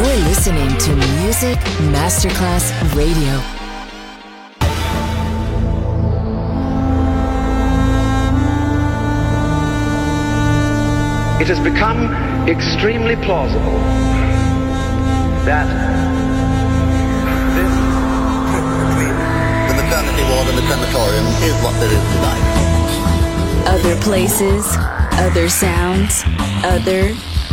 You're listening to Music Masterclass Radio. It has become extremely plausible that this The maternity ward in the crematorium is what there is tonight. Other places, other sounds, other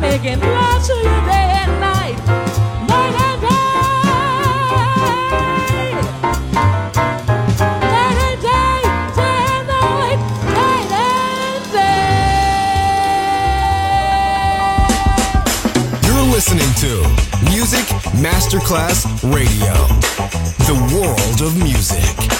making love to you day and night. You're listening to Music Masterclass Radio, the world of music.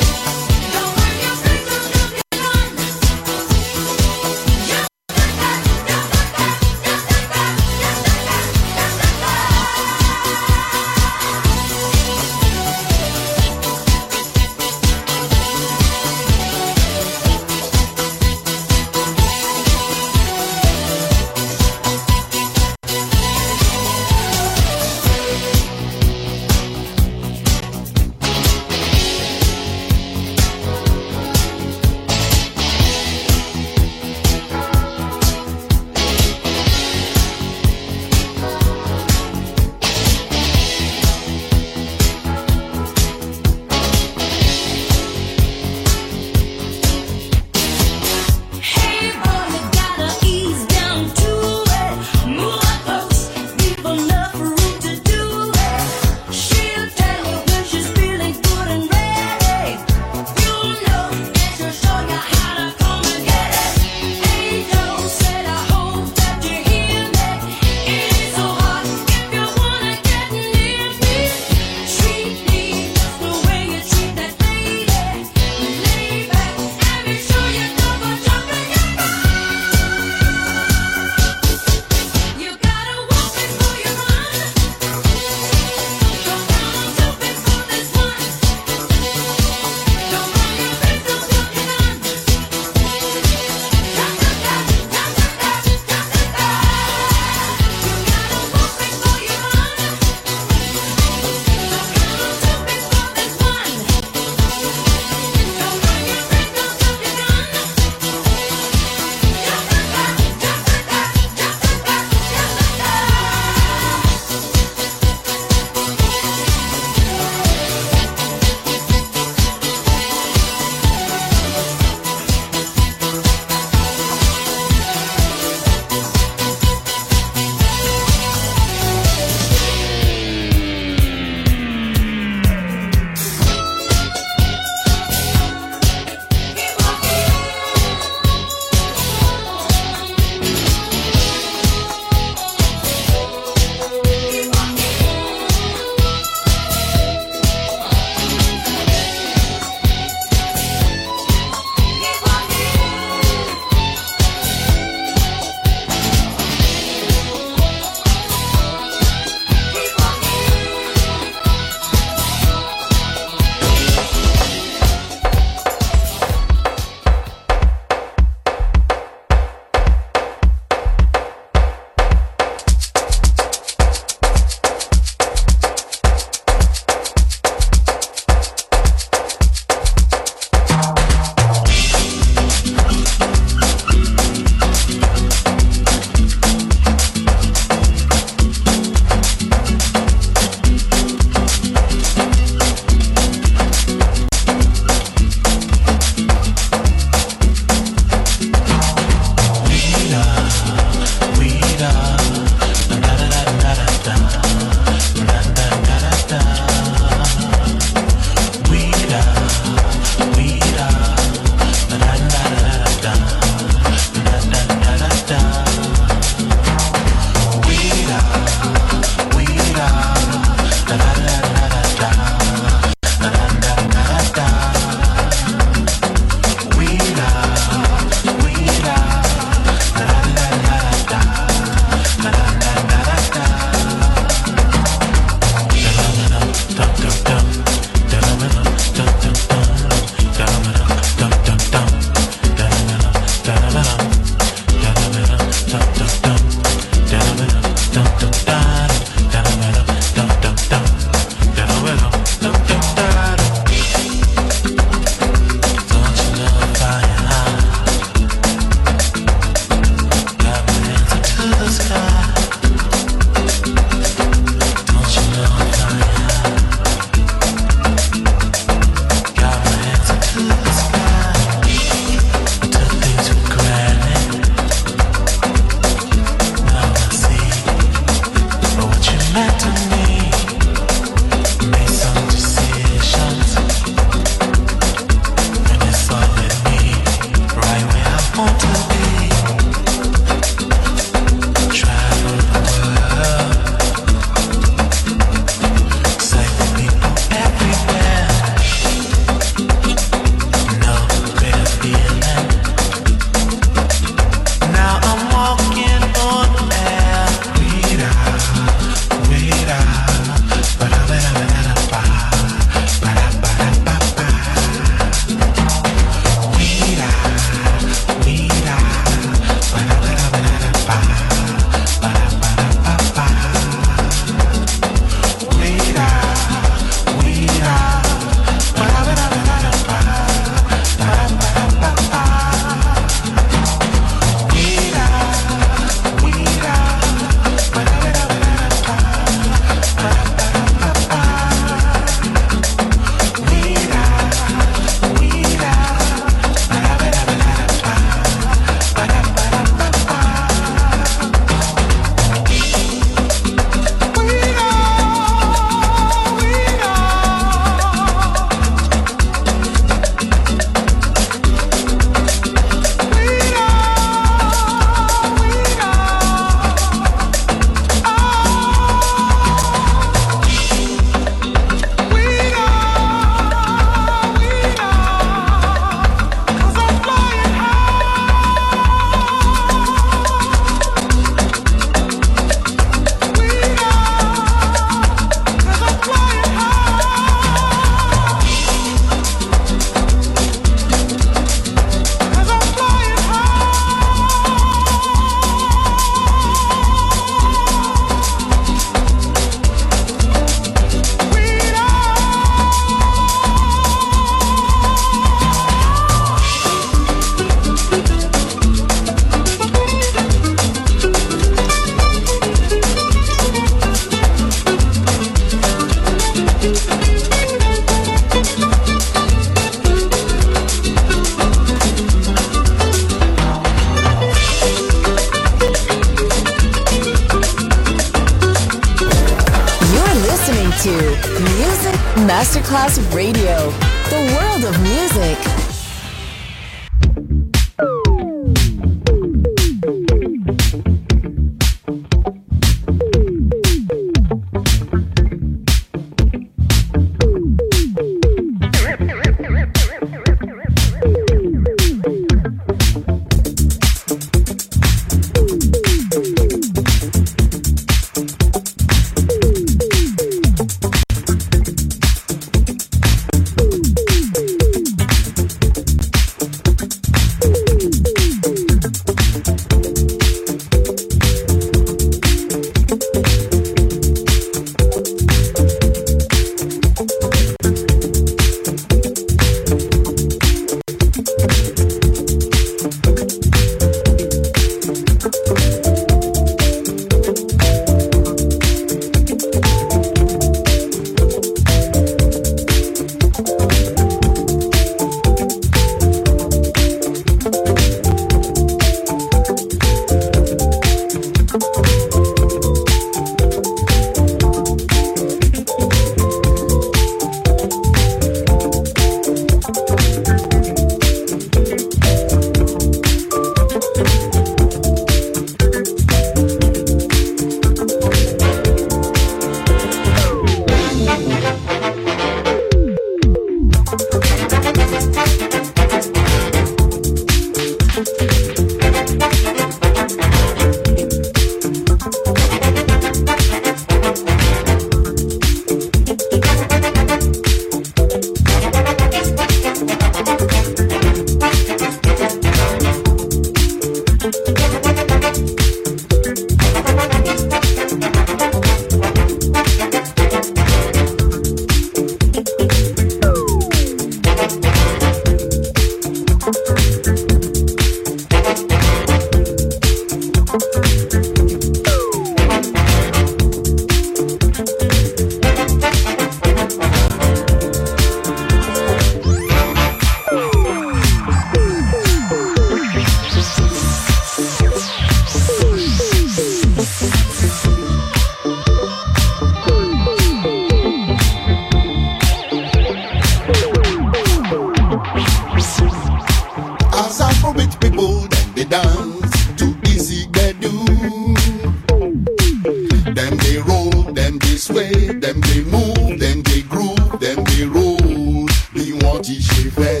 party chez Fred.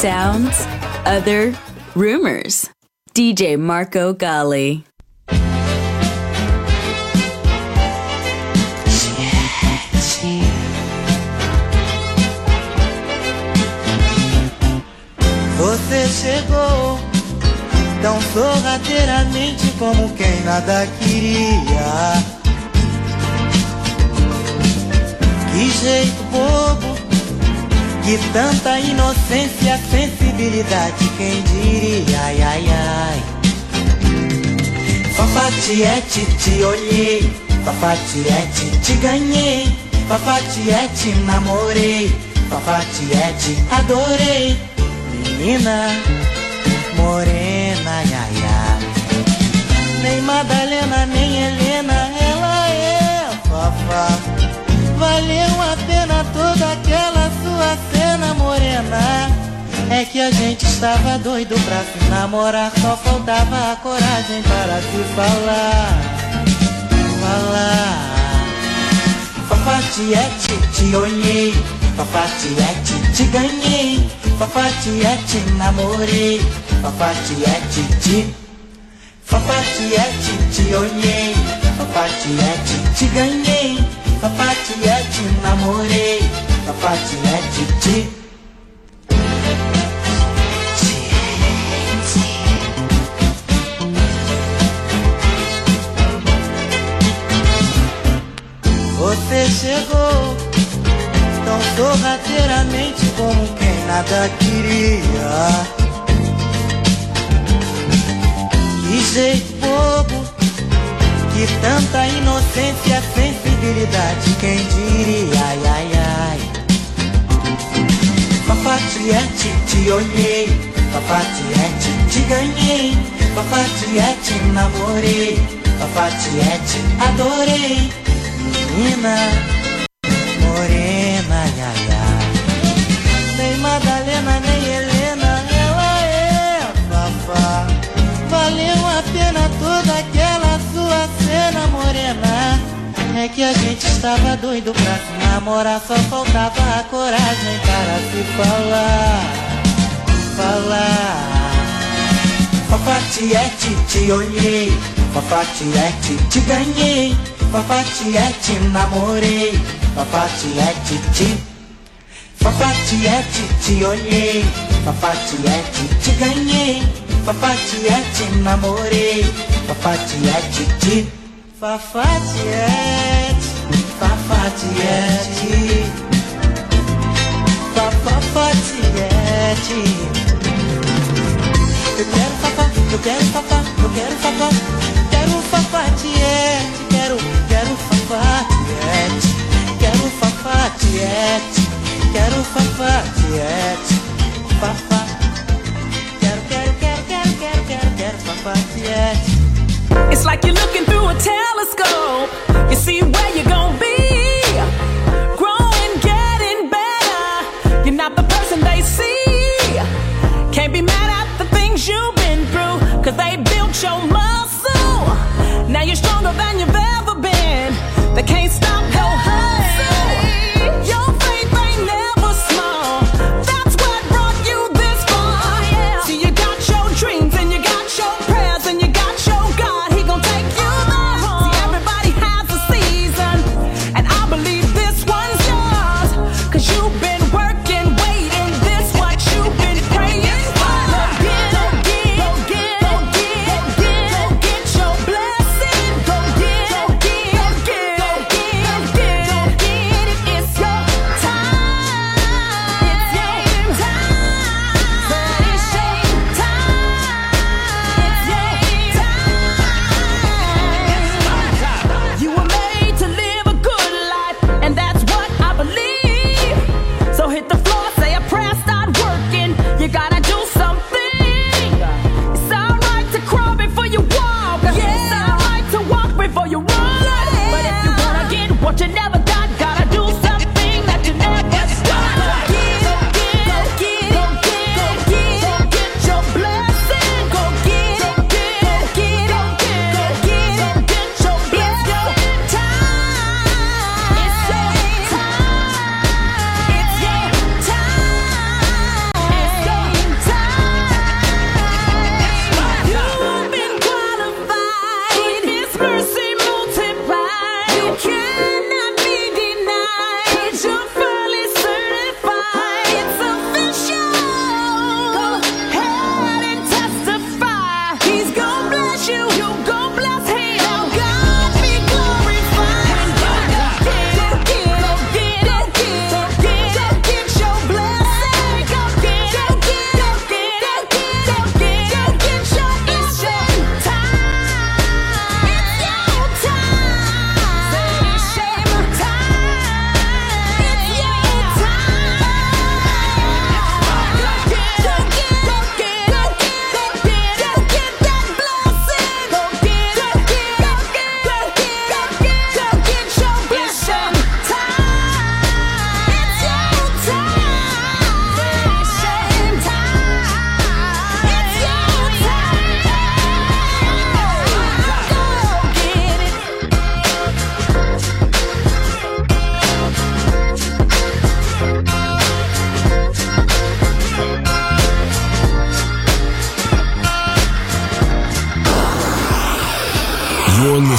Sounds, other rumors. DJ Marco Gali. Você chegou tão sorrateiramente como quem nada queria. Que jeito bobo, que tanta inocência, sensibilidade, quem diria, ai ai ai. Fafatiete, te olhei, Fafatiete, te ganhei, Fafatiete, namorei, Fafatiete, adorei, menina morena, ai ai. Nem Madalena, nem Helena, ela é Fafá. Valeu a pena toda aquela sua cena morena. É que a gente estava doido pra se namorar, só faltava a coragem para se falar. Falar. Fafatiete, te olhei, Fafatiete, te ganhei, Fafatiete, namorei, Fafatiete, te Fafatiete, te olhei, Fafatiete, te ganhei, Fafatiete, namorei, Fafatiete, te Você chegou tão sorrateiramente como quem nada queria. Que jeito bobo, que tanta inocência, sensibilidade, quem diria, ai ai ai. Papatiete, te olhei, papatiete, te ganhei, papatiete, namorei, papatiete, adorei, menina morena, ai ai ai. Nem Madalena, nem que a gente estava doido pra se namorar, só faltava a coragem para se falar. Falar. Fafatiete, te olhei, Fafatiete, te ganhei, Fafatiete, namorei, Fafatiete, te Fafatiete, te olhei, Fafatiete, te ganhei, Fafatiete, namorei, Fafatiete, te Fafatiete, It's like you're looking through a telescope. You see where you're gonna be. Can't be mad at the things you've been through. Cause they built your muscle. Now you're stronger than you've ever been. They can't stop